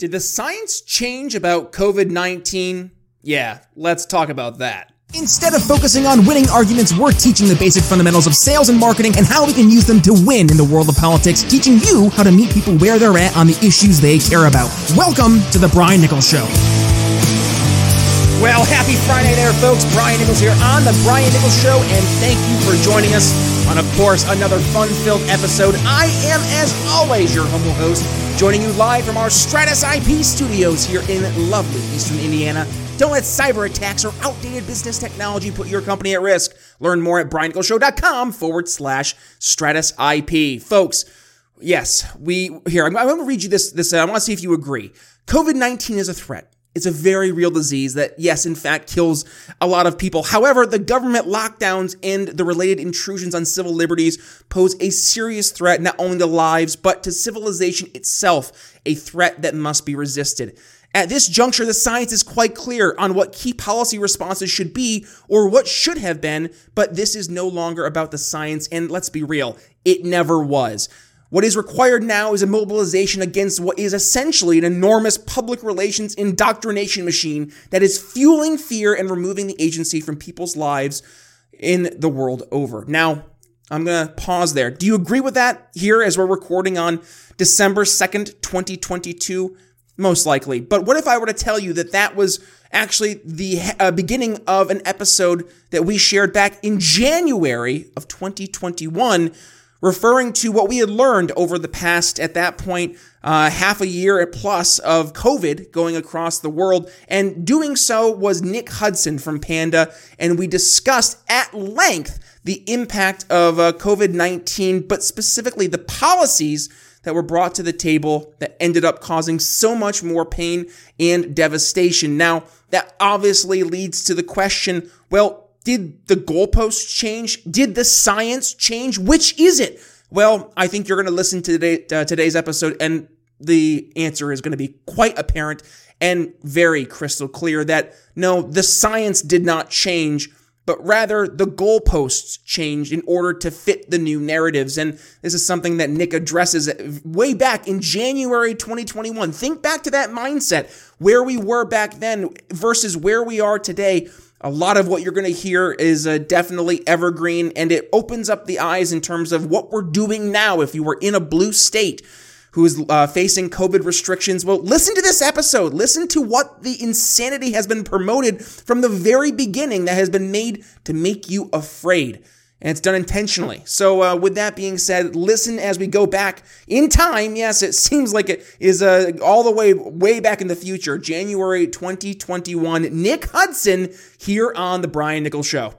Did the science change about COVID 19? Yeah, let's talk about that. Instead of focusing on winning arguments, we're teaching the basic fundamentals of sales and marketing and how we can use them to win in the world of politics, teaching you how to meet people where they're at on the issues they care about. Welcome to The Brian Nichols Show. Well, happy Friday there, folks. Brian Nichols here on The Brian Nichols Show, and thank you for joining us on, of course, another fun filled episode. I am, as always, your humble host, joining you live from our Stratus IP studios here in lovely Eastern Indiana. Don't let cyber attacks or outdated business technology put your company at risk. Learn more at briannicholsshow.com forward slash Stratus IP. Folks, yes, we here. I'm, I'm going to read you this. This uh, I want to see if you agree. COVID 19 is a threat. It's a very real disease that, yes, in fact, kills a lot of people. However, the government lockdowns and the related intrusions on civil liberties pose a serious threat not only to lives, but to civilization itself, a threat that must be resisted. At this juncture, the science is quite clear on what key policy responses should be or what should have been, but this is no longer about the science, and let's be real, it never was. What is required now is a mobilization against what is essentially an enormous public relations indoctrination machine that is fueling fear and removing the agency from people's lives in the world over. Now, I'm going to pause there. Do you agree with that here as we're recording on December 2nd, 2022? Most likely. But what if I were to tell you that that was actually the uh, beginning of an episode that we shared back in January of 2021? Referring to what we had learned over the past, at that point, uh, half a year plus of COVID going across the world. And doing so was Nick Hudson from Panda. And we discussed at length the impact of uh, COVID 19, but specifically the policies that were brought to the table that ended up causing so much more pain and devastation. Now, that obviously leads to the question well, did the goalposts change? Did the science change? Which is it? Well, I think you're going to listen to today, uh, today's episode, and the answer is going to be quite apparent and very crystal clear that no, the science did not change, but rather the goalposts changed in order to fit the new narratives. And this is something that Nick addresses way back in January 2021. Think back to that mindset, where we were back then versus where we are today a lot of what you're going to hear is uh, definitely evergreen and it opens up the eyes in terms of what we're doing now. If you were in a blue state who is uh, facing COVID restrictions, well, listen to this episode. Listen to what the insanity has been promoted from the very beginning that has been made to make you afraid and it's done intentionally. So, uh, with that being said, listen as we go back in time. Yes, it seems like it is uh, all the way way back in the future, January 2021. Nick Hudson here on the Brian Nichols Show.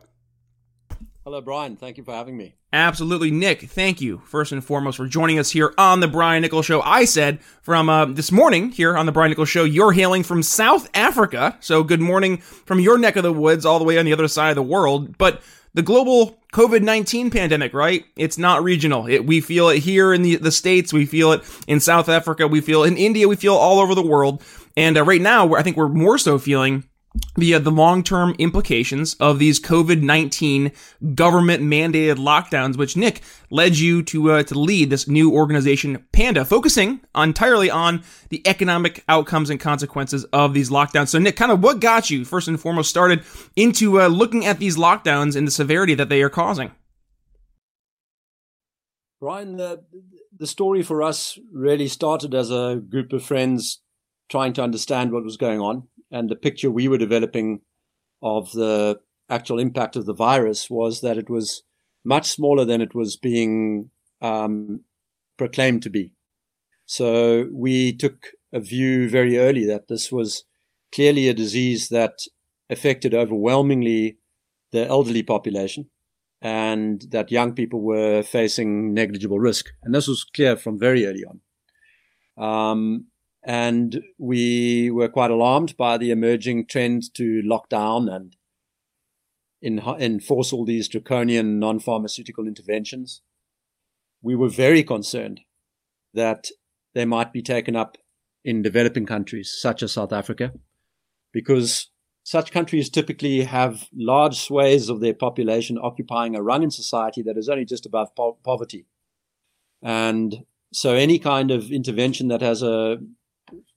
Hello, Brian. Thank you for having me. Absolutely, Nick. Thank you first and foremost for joining us here on the Brian Nichols Show. I said from uh, this morning here on the Brian Nichols Show, you're hailing from South Africa. So, good morning from your neck of the woods, all the way on the other side of the world. But the global COVID 19 pandemic, right? It's not regional. It, we feel it here in the, the States. We feel it in South Africa. We feel it in India. We feel all over the world. And uh, right now, I think we're more so feeling the uh, the long term implications of these COVID nineteen government mandated lockdowns, which Nick led you to uh, to lead this new organization, Panda, focusing entirely on the economic outcomes and consequences of these lockdowns. So, Nick, kind of what got you first and foremost started into uh, looking at these lockdowns and the severity that they are causing? Brian, the the story for us really started as a group of friends trying to understand what was going on and the picture we were developing of the actual impact of the virus was that it was much smaller than it was being um, proclaimed to be. So we took a view very early that this was clearly a disease that affected overwhelmingly the elderly population and that young people were facing negligible risk. And this was clear from very early on. Um, and we were quite alarmed by the emerging trend to lock down and enforce all these draconian non pharmaceutical interventions. We were very concerned that they might be taken up in developing countries such as South Africa, because such countries typically have large swathes of their population occupying a run in society that is only just above po- poverty. And so any kind of intervention that has a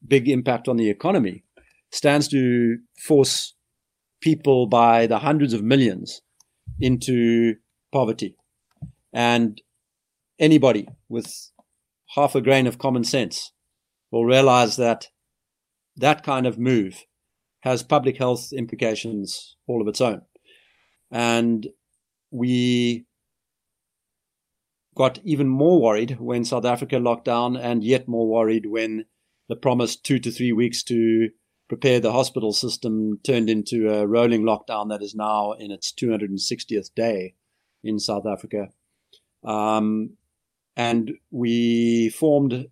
big impact on the economy, stands to force people by the hundreds of millions into poverty. And anybody with half a grain of common sense will realize that that kind of move has public health implications all of its own. And we got even more worried when South Africa locked down, and yet more worried when the promised two to three weeks to prepare the hospital system turned into a rolling lockdown that is now in its 260th day in South Africa. Um, and we formed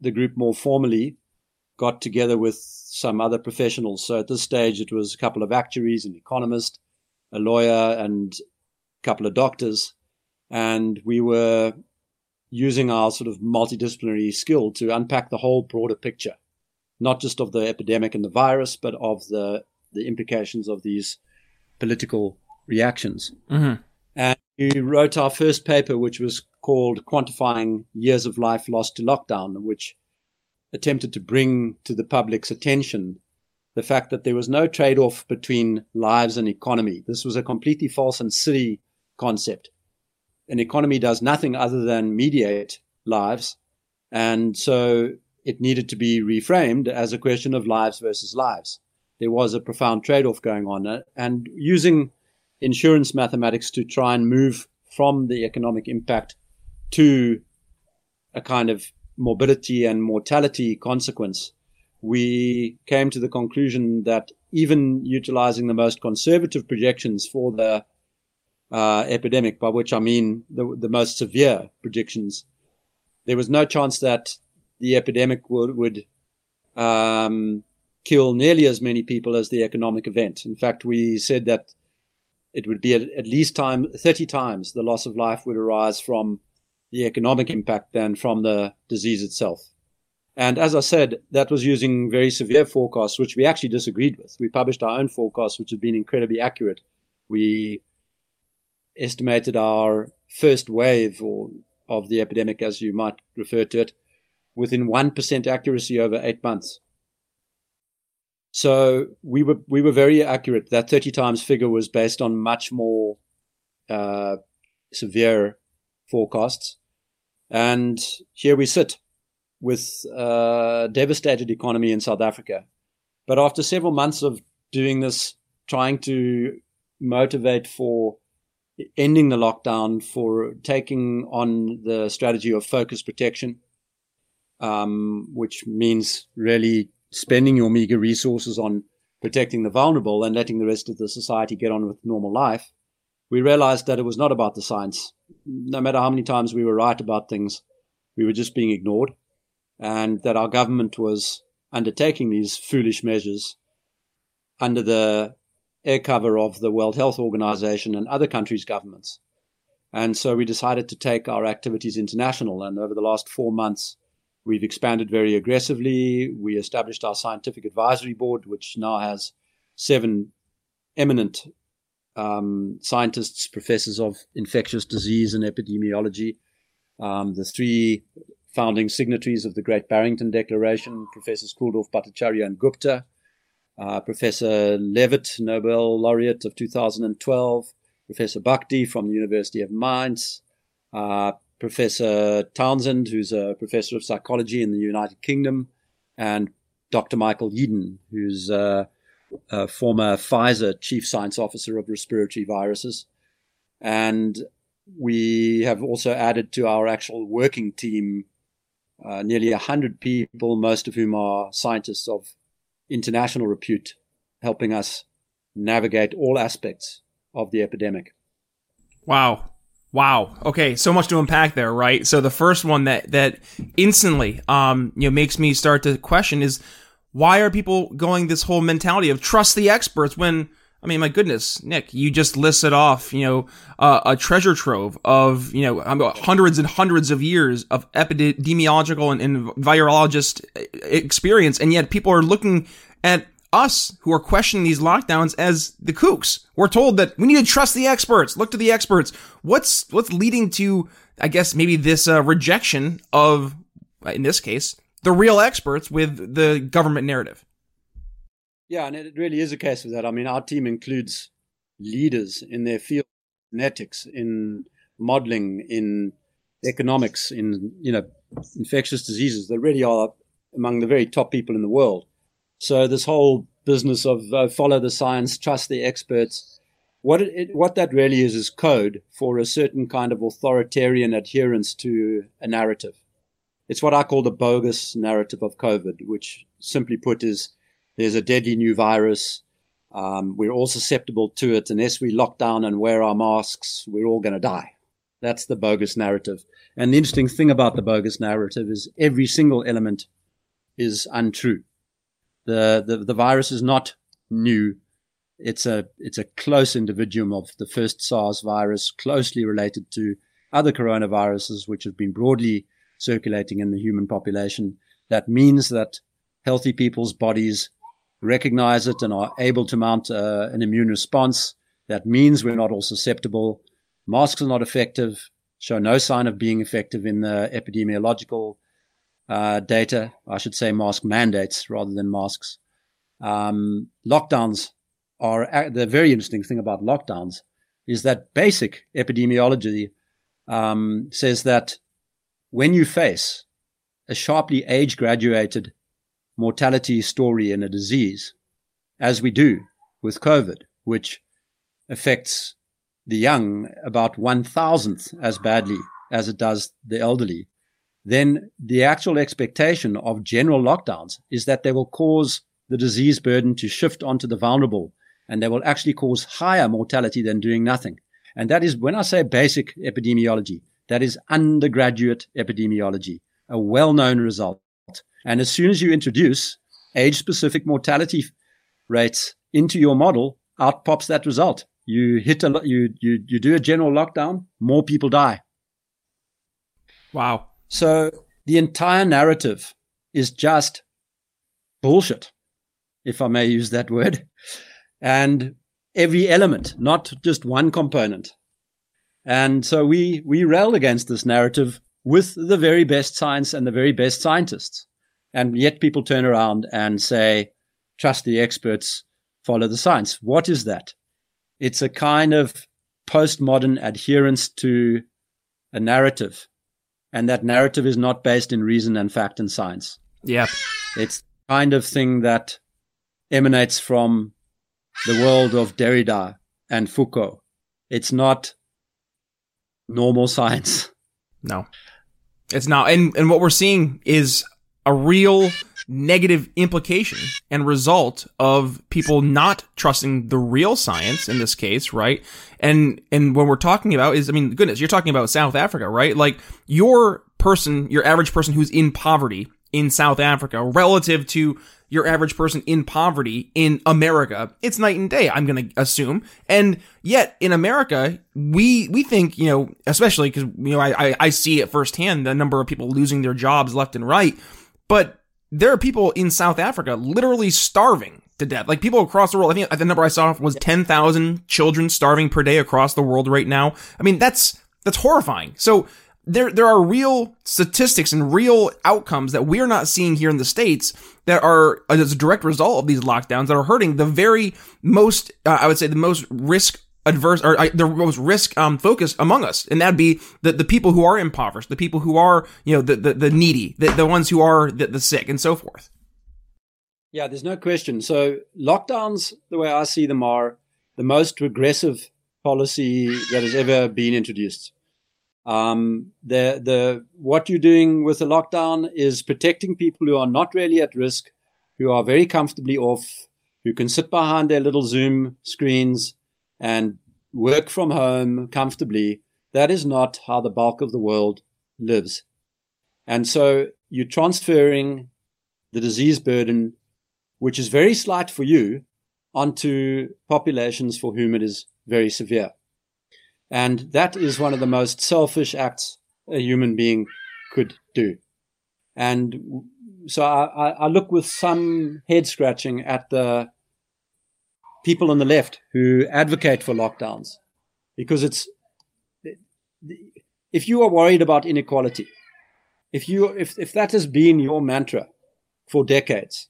the group more formally, got together with some other professionals. So at this stage, it was a couple of actuaries, an economist, a lawyer, and a couple of doctors. And we were using our sort of multidisciplinary skill to unpack the whole broader picture, not just of the epidemic and the virus, but of the, the implications of these political reactions. Mm-hmm. And we wrote our first paper, which was called Quantifying Years of Life Lost to Lockdown, which attempted to bring to the public's attention the fact that there was no trade off between lives and economy. This was a completely false and silly concept. An economy does nothing other than mediate lives. And so it needed to be reframed as a question of lives versus lives. There was a profound trade off going on. Uh, and using insurance mathematics to try and move from the economic impact to a kind of morbidity and mortality consequence, we came to the conclusion that even utilizing the most conservative projections for the uh, epidemic, by which I mean the, the most severe predictions, there was no chance that the epidemic would, would um, kill nearly as many people as the economic event. In fact, we said that it would be at, at least time 30 times the loss of life would arise from the economic impact than from the disease itself. And as I said, that was using very severe forecasts, which we actually disagreed with. We published our own forecasts, which have been incredibly accurate. We estimated our first wave or of the epidemic, as you might refer to it, within 1% accuracy over eight months. So we were we were very accurate. That 30 times figure was based on much more uh, severe forecasts. And here we sit with a devastated economy in South Africa. But after several months of doing this, trying to motivate for ending the lockdown, for taking on the strategy of focus protection, um, which means really spending your meager resources on protecting the vulnerable and letting the rest of the society get on with normal life, we realized that it was not about the science. No matter how many times we were right about things, we were just being ignored, and that our government was undertaking these foolish measures under the air cover of the World Health Organization and other countries' governments. And so we decided to take our activities international. And over the last four months, we've expanded very aggressively. We established our scientific advisory board, which now has seven eminent um, scientists, professors of infectious disease and epidemiology, um, the three founding signatories of the Great Barrington Declaration, Professors Kulldorff, Bhattacharya, and Gupta, uh, Professor Levitt, Nobel laureate of 2012, Professor Bhakdi from the University of Mainz, uh, Professor Townsend, who's a professor of psychology in the United Kingdom, and Dr. Michael Yeadon, who's uh, a former Pfizer chief science officer of respiratory viruses. And we have also added to our actual working team uh, nearly 100 people, most of whom are scientists of international repute, helping us navigate all aspects of the epidemic. Wow. Wow. Okay, so much to unpack there, right? So the first one that that instantly um you know makes me start to question is why are people going this whole mentality of trust the experts when I mean, my goodness, Nick, you just listed off, you know, uh, a treasure trove of, you know, hundreds and hundreds of years of epidemiological and, and virologist experience, and yet people are looking at us who are questioning these lockdowns as the kooks. We're told that we need to trust the experts, look to the experts. What's what's leading to, I guess, maybe this uh, rejection of, in this case, the real experts with the government narrative. Yeah, and it really is a case of that. I mean, our team includes leaders in their field, genetics, in modeling, in economics, in you know infectious diseases. They really are among the very top people in the world. So this whole business of uh, follow the science, trust the experts, what it, what that really is is code for a certain kind of authoritarian adherence to a narrative. It's what I call the bogus narrative of COVID, which simply put is there's a deadly new virus. Um, we're all susceptible to it. Unless we lock down and wear our masks, we're all going to die. That's the bogus narrative. And the interesting thing about the bogus narrative is every single element is untrue. The, the, the virus is not new. It's a, it's a close individuum of the first SARS virus, closely related to other coronaviruses, which have been broadly circulating in the human population. That means that healthy people's bodies recognize it and are able to mount uh, an immune response. That means we're not all susceptible. Masks are not effective, show no sign of being effective in the epidemiological uh, data. I should say mask mandates rather than masks. Um, lockdowns are the very interesting thing about lockdowns is that basic epidemiology um, says that when you face a sharply age graduated mortality story in a disease, as we do with COVID, which affects the young about one thousandth as badly as it does the elderly, then the actual expectation of general lockdowns is that they will cause the disease burden to shift onto the vulnerable and they will actually cause higher mortality than doing nothing. And that is when I say basic epidemiology, that is undergraduate epidemiology, a well known result and as soon as you introduce age specific mortality rates into your model, out pops that result. You hit a you you you do a general lockdown, more people die. Wow. So the entire narrative is just bullshit, if I may use that word. And every element, not just one component. And so we we railed against this narrative with the very best science and the very best scientists. And yet people turn around and say, trust the experts, follow the science. What is that? It's a kind of postmodern adherence to a narrative. And that narrative is not based in reason and fact and science. Yeah. It's kind of thing that emanates from the world of Derrida and Foucault. It's not normal science. No. It's not. And and what we're seeing is a real negative implication and result of people not trusting the real science in this case, right? And and when we're talking about is I mean, goodness, you're talking about South Africa, right? Like your person, your average person who's in poverty in South Africa relative to your average person in poverty in America, it's night and day, I'm going to assume. And yet in America, we, we think, you know, especially because, you know, I, I, I see it firsthand, the number of people losing their jobs left and right but there are people in South Africa literally starving to death. Like people across the world. I think the number I saw was 10,000 children starving per day across the world right now. I mean, that's, that's horrifying. So there, there are real statistics and real outcomes that we're not seeing here in the States that are as a direct result of these lockdowns that are hurting the very most, uh, I would say the most risk adverse or the most risk um, focused among us, and that'd be the, the people who are impoverished, the people who are you know the the, the needy, the, the ones who are the, the sick, and so forth. Yeah, there's no question. So lockdowns, the way I see them, are the most regressive policy that has ever been introduced. Um, the the what you're doing with the lockdown is protecting people who are not really at risk, who are very comfortably off, who can sit behind their little Zoom screens and work from home comfortably, that is not how the bulk of the world lives. And so you're transferring the disease burden, which is very slight for you, onto populations for whom it is very severe. And that is one of the most selfish acts a human being could do. And so I, I look with some head scratching at the people on the left who advocate for lockdowns because it's if you are worried about inequality, if you if, if that has been your mantra for decades,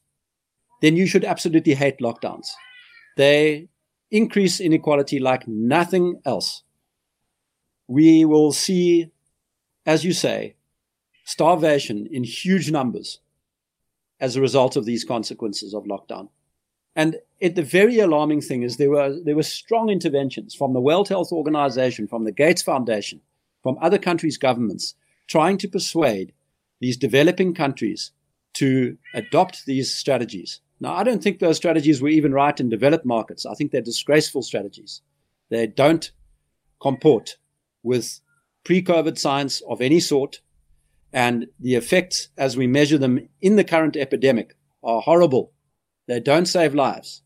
then you should absolutely hate lockdowns. They increase inequality like nothing else. We will see, as you say, starvation in huge numbers as a result of these consequences of lockdown. And it, the very alarming thing is there were there were strong interventions from the World Health Organization, from the Gates Foundation, from other countries' governments, trying to persuade these developing countries to adopt these strategies. Now, I don't think those strategies were even right in developed markets. I think they're disgraceful strategies. They don't comport with pre-COVID science of any sort, and the effects as we measure them in the current epidemic are horrible they don't save lives.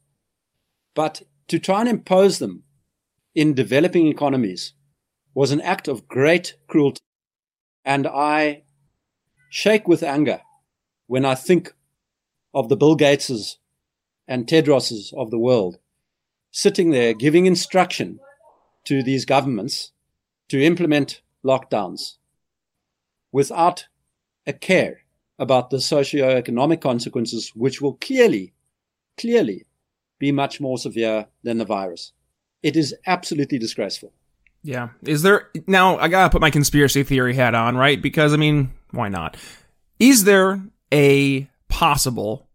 But to try and impose them in developing economies was an act of great cruelty. And I shake with anger when I think of the Bill Gateses and Tedroses of the world sitting there giving instruction to these governments to implement lockdowns without a care about the socio-economic consequences, which will clearly clearly be much more severe than the virus. It is absolutely disgraceful. Yeah. Is there now I got to put my conspiracy theory hat on, right? Because I mean, why not? Is there a possible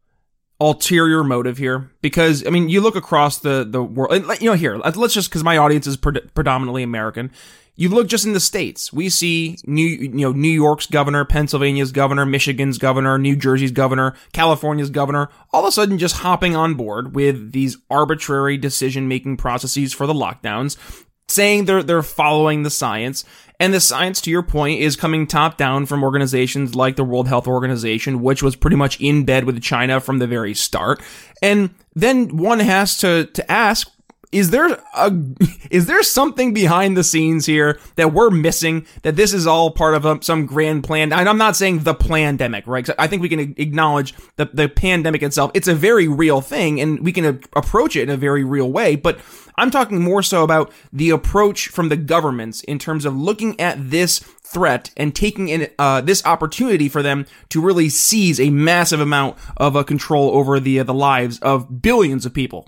ulterior motive here? Because I mean, you look across the the world, and, you know, here, let's just cuz my audience is pre- predominantly American. You look just in the states. We see New, you know, New York's governor, Pennsylvania's governor, Michigan's governor, New Jersey's governor, California's governor, all of a sudden just hopping on board with these arbitrary decision-making processes for the lockdowns, saying they're they're following the science. And the science, to your point, is coming top down from organizations like the World Health Organization, which was pretty much in bed with China from the very start. And then one has to to ask, is there a is there something behind the scenes here that we're missing that this is all part of a, some grand plan? And i'm not saying the pandemic right? I think we can acknowledge the, the pandemic itself. It's a very real thing and we can approach it in a very real way but i'm talking more so about the approach from the governments in terms of looking at this threat and taking in uh, this opportunity for them to really seize a massive amount of uh, control over the uh, the lives of billions of people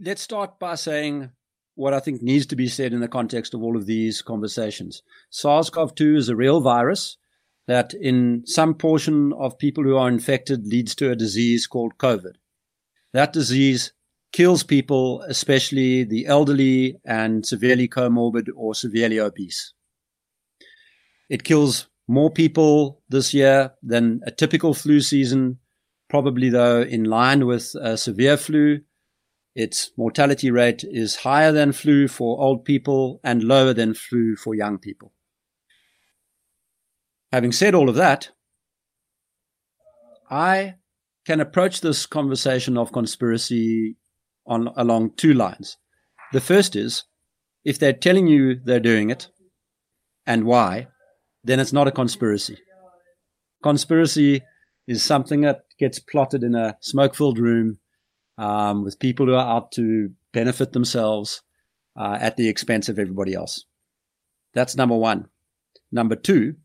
let's start by saying what I think needs to be said in the context of all of these conversations. SARS CoV 2 is a real virus that, in some portion of people who are infected, leads to a disease called COVID. That disease kills people, especially the elderly and severely comorbid or severely obese. It kills more people this year than a typical flu season, probably, though, in line with a severe flu its mortality rate is higher than flu for old people and lower than flu for young people. Having said all of that, I can approach this conversation of conspiracy on along two lines. The first is if they're telling you they're doing it and why, then it's not a conspiracy. Conspiracy is something that gets plotted in a smoke filled room um, with people who are out to benefit themselves uh, at the expense of everybody else. That's number one. Number two,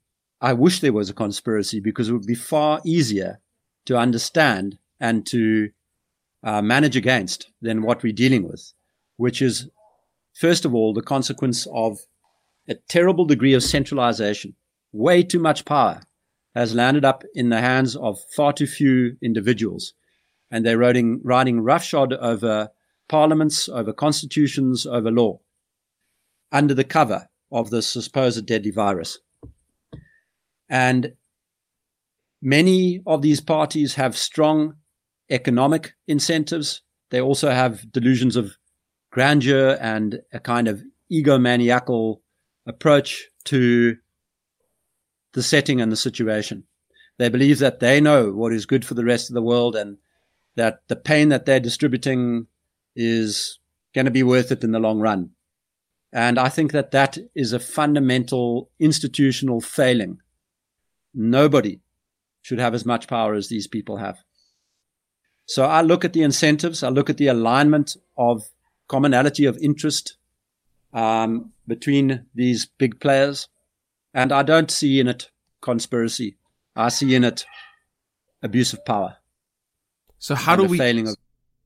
I wish there was a conspiracy because it would be far easier to understand and to uh, manage against than what we're dealing with, which is, first of all, the consequence of a terrible degree of centralization. Way too much power has landed up in the hands of far too few individuals and they're riding, riding roughshod over parliaments, over constitutions, over law, under the cover of this supposed deadly virus. And many of these parties have strong economic incentives. They also have delusions of grandeur and a kind of egomaniacal approach to the setting and the situation. They believe that they know what is good for the rest of the world and that the pain that they're distributing is going to be worth it in the long run. And I think that that is a fundamental institutional failing. Nobody should have as much power as these people have. So I look at the incentives, I look at the alignment of commonality of interest um, between these big players, and I don't see in it conspiracy. I see in it abuse of power. So how do we failing of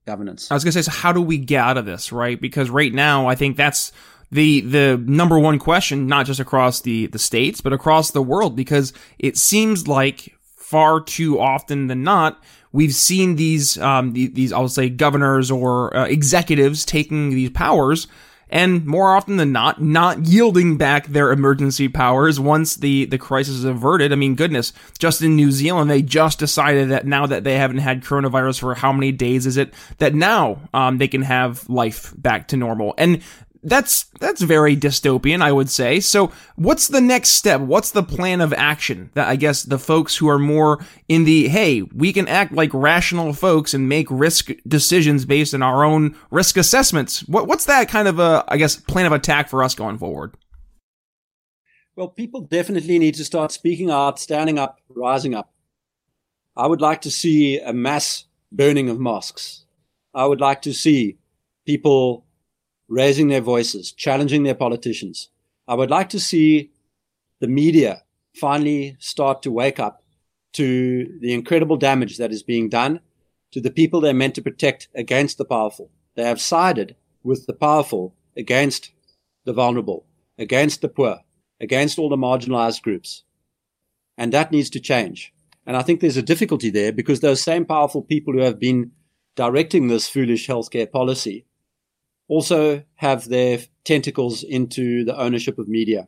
governance? I was going to say, so how do we get out of this, right? Because right now, I think that's the the number one question, not just across the the states, but across the world, because it seems like far too often than not, we've seen these um, these I'll say governors or uh, executives taking these powers and more often than not, not yielding back their emergency powers once the, the crisis is averted. I mean, goodness, just in New Zealand, they just decided that now that they haven't had coronavirus for how many days is it, that now um, they can have life back to normal. And that's that's very dystopian, I would say. So, what's the next step? What's the plan of action that I guess the folks who are more in the hey, we can act like rational folks and make risk decisions based on our own risk assessments. What what's that kind of a I guess plan of attack for us going forward? Well, people definitely need to start speaking out, standing up, rising up. I would like to see a mass burning of mosques. I would like to see people raising their voices, challenging their politicians. I would like to see the media finally start to wake up to the incredible damage that is being done to the people they're meant to protect against the powerful. They have sided with the powerful against the vulnerable, against the poor, against all the marginalized groups. And that needs to change. And I think there's a difficulty there because those same powerful people who have been directing this foolish healthcare policy also have their tentacles into the ownership of media.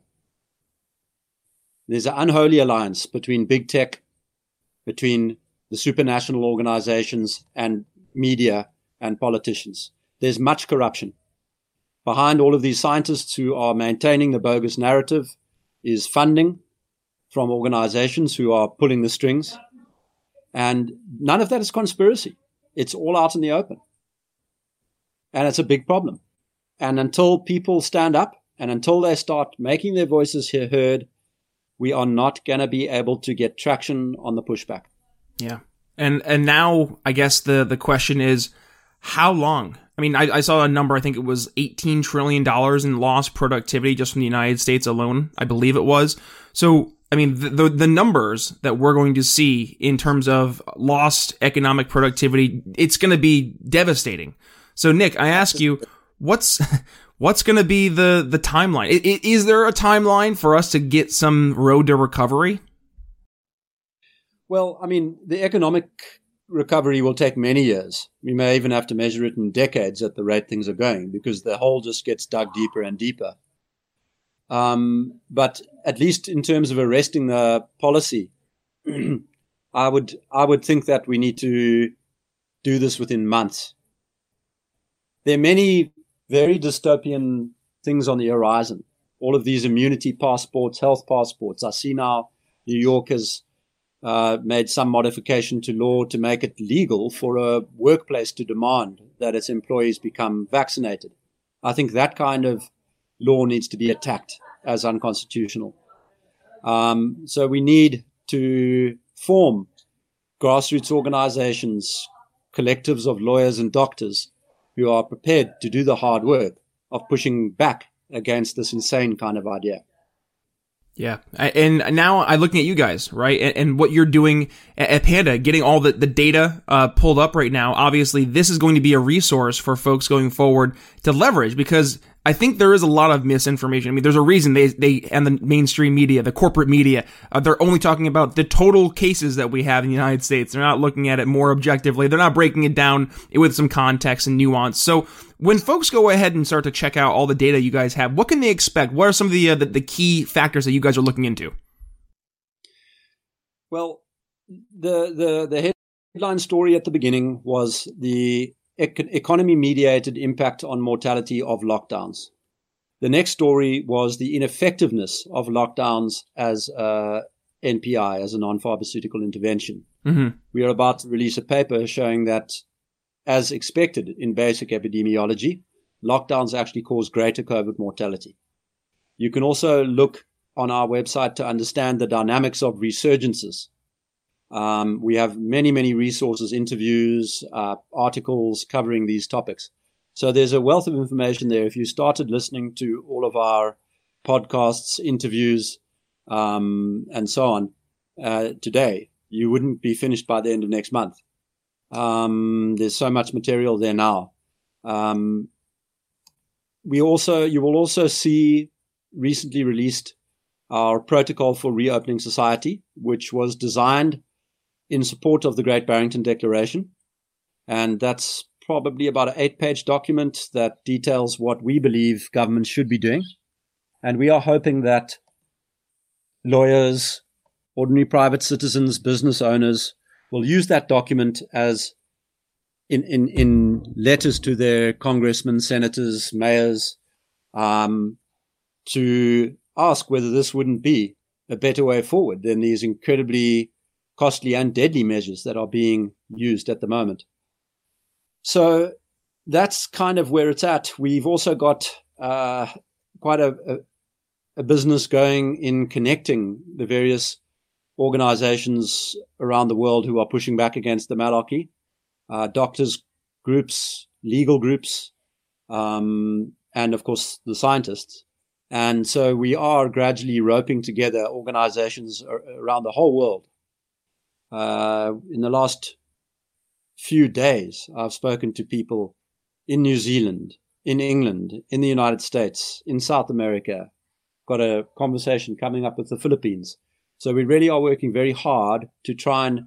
There's an unholy alliance between big tech, between the supranational organizations and media and politicians. There's much corruption. Behind all of these scientists who are maintaining the bogus narrative is funding from organizations who are pulling the strings. And none of that is conspiracy. It's all out in the open. And it's a big problem. And until people stand up and until they start making their voices heard, we are not going to be able to get traction on the pushback. Yeah. And and now I guess the the question is how long? I mean, I, I saw a number. I think it was eighteen trillion dollars in lost productivity just from the United States alone. I believe it was. So, I mean, the, the, the numbers that we're going to see in terms of lost economic productivity, it's going to be devastating. So, Nick, I ask you, what's what's going to be the the timeline? Is, is there a timeline for us to get some road to recovery? Well, I mean, the economic recovery will take many years. We may even have to measure it in decades at the rate things are going because the hole just gets dug deeper and deeper. Um, but at least in terms of arresting the policy, I would I would think that we need to do this within months there are many very dystopian things on the horizon. All of these immunity passports, health passports. I see now New York has uh, made some modification to law to make it legal for a workplace to demand that its employees become vaccinated. I think that kind of law needs to be attacked as unconstitutional. Um, so we need to form grassroots organizations, collectives of lawyers and doctors who are prepared to do the hard work of pushing back against this insane kind of idea. Yeah. And now I'm looking at you guys, right? And, what you're doing at Panda, getting all the, the data uh, pulled up right now. Obviously, this is going to be a resource for folks going forward to leverage because I think there is a lot of misinformation. I mean, there's a reason they, they, and the mainstream media, the corporate media, uh, they're only talking about the total cases that we have in the United States. They're not looking at it more objectively. They're not breaking it down with some context and nuance. So when folks go ahead and start to check out all the data you guys have, what can they expect? What are some of the, uh, the, the key factors that you guys are looking into? Well, the, the, the headline story at the beginning was the economy mediated impact on mortality of lockdowns. The next story was the ineffectiveness of lockdowns as an NPI as a non-pharmaceutical intervention. Mm-hmm. We are about to release a paper showing that, as expected in basic epidemiology, lockdowns actually cause greater COVID mortality. You can also look on our website to understand the dynamics of resurgences. Um, we have many, many resources, interviews, uh, articles covering these topics. So there's a wealth of information there. If you started listening to all of our podcasts, interviews, um, and so on uh, today, you wouldn't be finished by the end of next month. Um, there's so much material there now. Um, we also, you will also see recently released our protocol for reopening society, which was designed in support of the Great Barrington Declaration. And that's probably about an eight page document that details what we believe government should be doing. And we are hoping that lawyers, ordinary private citizens, business owners will use that document as in, in, in letters to their congressmen, senators, mayors, um, to ask whether this wouldn't be a better way forward than these incredibly costly and deadly measures that are being used at the moment. So that's kind of where it's at. We've also got uh, quite a, a, a, business going in connecting the various organizations around the world who are pushing back against the malarkey, uh, doctors groups, legal groups, um, and of course the scientists. And so we are gradually roping together organizations around the whole world. Uh, in the last few days, I've spoken to people in New Zealand, in England, in the United States, in South America. Got a conversation coming up with the Philippines. So we really are working very hard to try and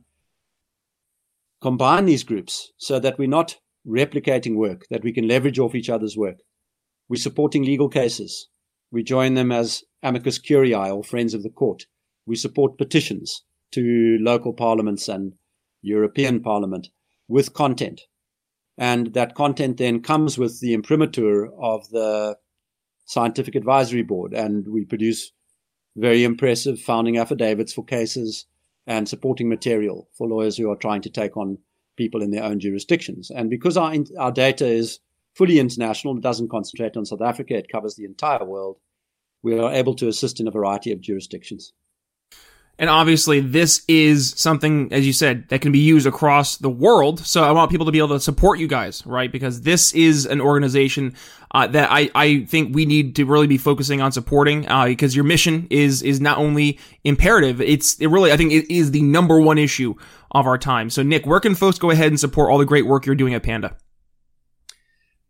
combine these groups so that we're not replicating work, that we can leverage off each other's work. We're supporting legal cases. We join them as amicus curiae or friends of the court. We support petitions to local parliaments and European Parliament with content. And that content then comes with the imprimatur of the Scientific Advisory Board. And we produce very impressive founding affidavits for cases and supporting material for lawyers who are trying to take on people in their own jurisdictions. And because our, our data is fully international. It doesn't concentrate on South Africa. It covers the entire world. We are able to assist in a variety of jurisdictions. And obviously, this is something, as you said, that can be used across the world. So I want people to be able to support you guys, right? Because this is an organization uh, that I, I think we need to really be focusing on supporting. Uh, because your mission is is not only imperative, it's it really I think it is the number one issue of our time. So Nick, where can folks go ahead and support all the great work you're doing at Panda?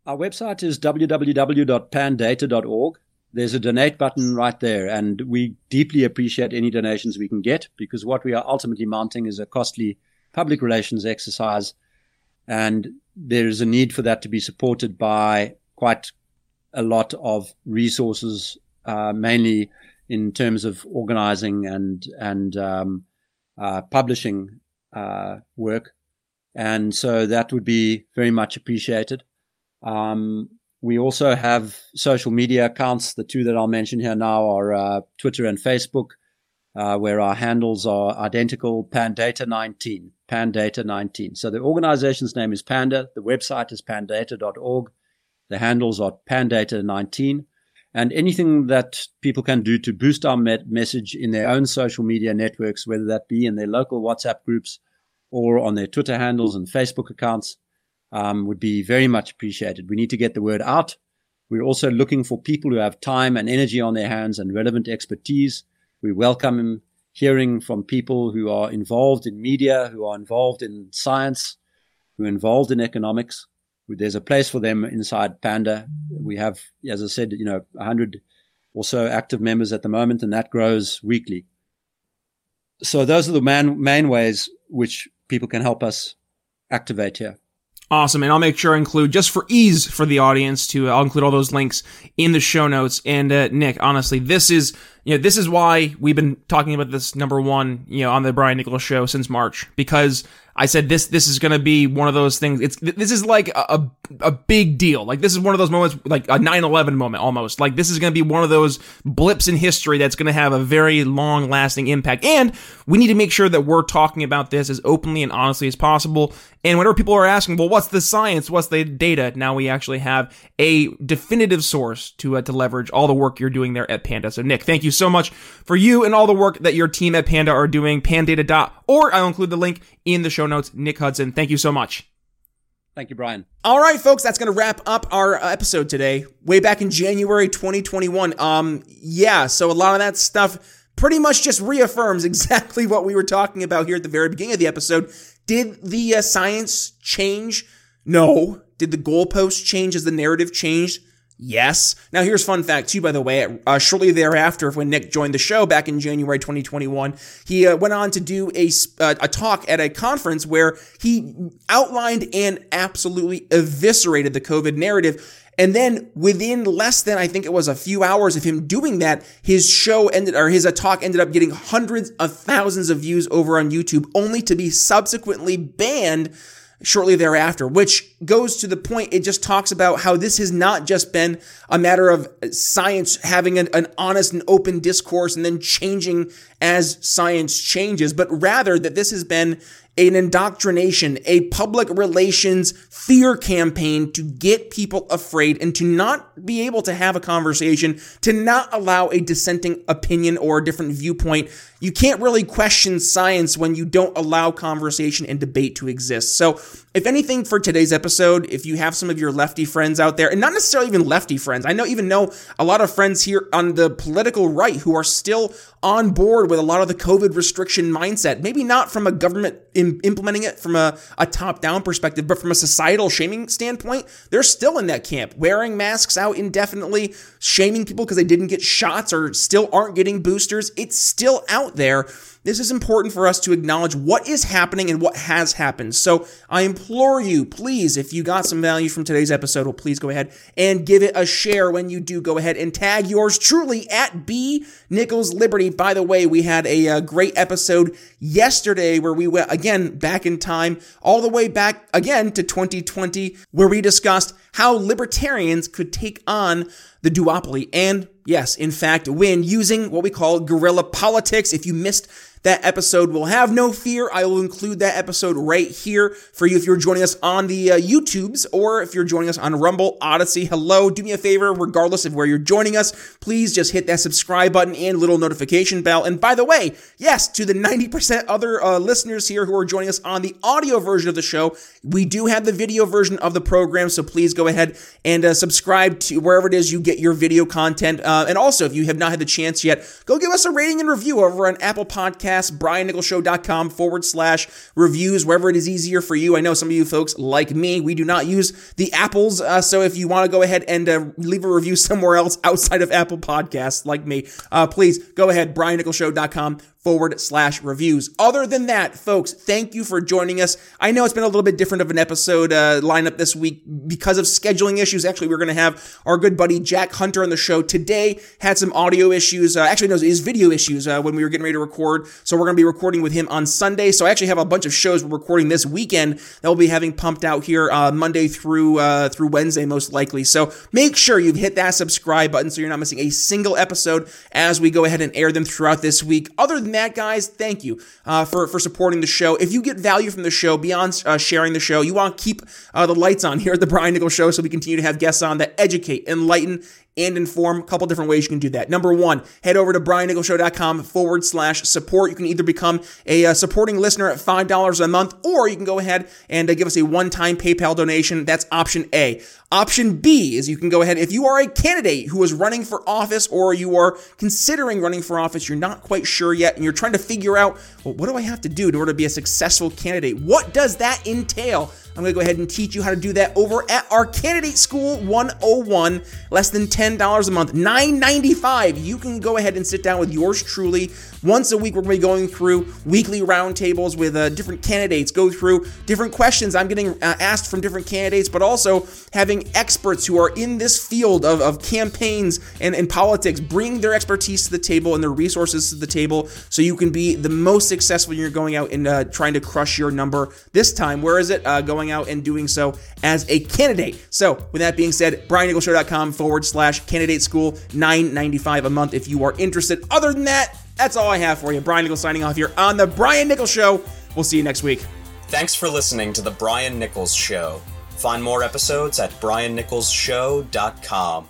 Our website is www.pandata.org. There's a donate button right there, and we deeply appreciate any donations we can get because what we are ultimately mounting is a costly public relations exercise, and there is a need for that to be supported by quite a lot of resources, uh, mainly in terms of organizing and and um, uh, publishing uh, work, and so that would be very much appreciated. Um, we also have social media accounts. The two that I'll mention here now are uh, Twitter and Facebook, uh, where our handles are identical Pandata19, Pandata19. So the organization's name is Panda. The website is pandata.org. The handles are Pandata19. And anything that people can do to boost our message in their own social media networks, whether that be in their local WhatsApp groups or on their Twitter handles and Facebook accounts, um, would be very much appreciated. We need to get the word out. We're also looking for people who have time and energy on their hands and relevant expertise. We welcome hearing from people who are involved in media, who are involved in science, who are involved in economics. There's a place for them inside Panda. We have, as I said, you know, 100 or so active members at the moment, and that grows weekly. So those are the man, main ways which people can help us activate here. Awesome. And I'll make sure I include, just for ease for the audience, to I'll include all those links in the show notes. And uh, Nick, honestly, this is you know this is why we've been talking about this number one you know on the Brian Nichols show since March because I said this this is going to be one of those things. It's this is like a, a, big deal. Like this is one of those moments, like a 9/11 moment almost. Like this is going to be one of those blips in history that's going to have a very long lasting impact. And we need to make sure that we're talking about this as openly and honestly as possible. And whenever people are asking, well, what's the science? What's the data? Now we actually have a definitive source to uh, to leverage all the work you're doing there at Panda. So Nick, thank you so much for you and all the work that your team at Panda are doing. Pandata.org. I'll include the link in the show notes. Nick Hudson, thank you so much. Thank you, Brian. All right, folks, that's going to wrap up our episode today. Way back in January 2021. Um, yeah, so a lot of that stuff pretty much just reaffirms exactly what we were talking about here at the very beginning of the episode. Did the uh, science change? No. Did the goalpost change as the narrative changed? Yes. Now here's fun fact too, by the way. Uh, shortly thereafter, when Nick joined the show back in January 2021, he uh, went on to do a uh, a talk at a conference where he outlined and absolutely eviscerated the COVID narrative. And then within less than I think it was a few hours of him doing that, his show ended or his uh, talk ended up getting hundreds of thousands of views over on YouTube, only to be subsequently banned shortly thereafter, which goes to the point. It just talks about how this has not just been a matter of science having an, an, honest and open discourse and then changing as science changes, but rather that this has been an indoctrination, a public relations fear campaign to get people afraid and to not be able to have a conversation, to not allow a dissenting opinion or a different viewpoint. You can't really question science when you don't allow conversation and debate to exist. So, if anything for today's episode, if you have some of your lefty friends out there, and not necessarily even lefty friends, I know even know a lot of friends here on the political right who are still on board with a lot of the COVID restriction mindset. Maybe not from a government in, implementing it from a, a top down perspective, but from a societal shaming standpoint, they're still in that camp, wearing masks out indefinitely, shaming people because they didn't get shots or still aren't getting boosters. It's still out there. This is important for us to acknowledge what is happening and what has happened. So I implore you, please, if you got some value from today's episode, well, please go ahead and give it a share when you do. Go ahead and tag yours truly at B Nichols Liberty. By the way, we had a, a uh, great episode yesterday where we went again back in time, all the way back again to 2020, where we discussed how libertarians could take on the duopoly and yes, in fact, win using what we call guerrilla politics. If you missed that episode will have no fear. I will include that episode right here for you if you're joining us on the uh, YouTubes or if you're joining us on Rumble, Odysee. Hello, do me a favor, regardless of where you're joining us, please just hit that subscribe button and little notification bell. And by the way, yes, to the 90% other uh, listeners here who are joining us on the audio version of the show, we do have the video version of the program, so please go ahead and uh, subscribe to wherever it is you get your video content. Uh, and also, if you have not had the chance yet, go give us a rating and review over on Apple Podcasts podcast, briannicholsshow.com forward slash reviews, wherever it is easier for you. I know some of you folks, like me, we do not use the Apples. Uh, so if you want to go ahead and uh, leave a review somewhere else outside of Apple Podcasts, like me, uh, please go ahead, briannicholsshow.com forward slash reviews. Other than that, folks, thank you for joining us. I know it's been a little bit different of an episode uh, lineup this week because of scheduling issues. Actually, we're going to have our good buddy Jack Hunter on the show today. Had some audio issues. Uh, actually, no, his video issues uh, when we were getting ready to record. So we're going to be recording with him on Sunday. So I actually have a bunch of shows we're recording this weekend that we'll be having pumped out here uh, Monday through uh, through Wednesday, most likely. So make sure you've hit that subscribe button so you're not missing a single episode as we go ahead and air them throughout this week. Other than that, guys, thank you uh, for for supporting the show. If you get value from the show beyond uh, sharing the show, you want to keep uh, the lights on here at the Brian Nichols Show, so we continue to have guests on that educate, enlighten, and inform. A couple different ways you can do that. Number one, head over to briannicholsshow.com forward slash support. You can either become a uh, supporting listener at $5 a month, or you can go ahead and uh, give us a one-time PayPal donation. That's option A. Option B is you can go ahead, if you are a candidate who is running for office or you are considering running for office, you're not quite sure yet, and you're trying to figure out, well, what do I have to do in order to be a successful candidate? What does that entail? I'm going to go ahead and teach you how to do that over at our Candidate School 101. Less than $10 a month, $9.95. You can go ahead and sit down with yours truly. Once a week, we're going to be going through weekly roundtables with uh, different candidates, go through different questions I'm getting uh, asked from different candidates, but also having experts who are in this field of, of campaigns and, and politics bring their expertise to the table and their resources to the table so you can be the most successful when you're going out and uh, trying to crush your number this time. Where is it? Uh, going out and doing so as a candidate. So, with that being said, briannicholsshow.com forward slash candidate school, $9.95 a month if you are interested. Other than that, that's all I have for you. Brian Nichols signing off here on The Brian Nichols Show. We'll see you next week. Thanks for listening to The Brian Nichols Show. Find more episodes at briannicholsshow.com.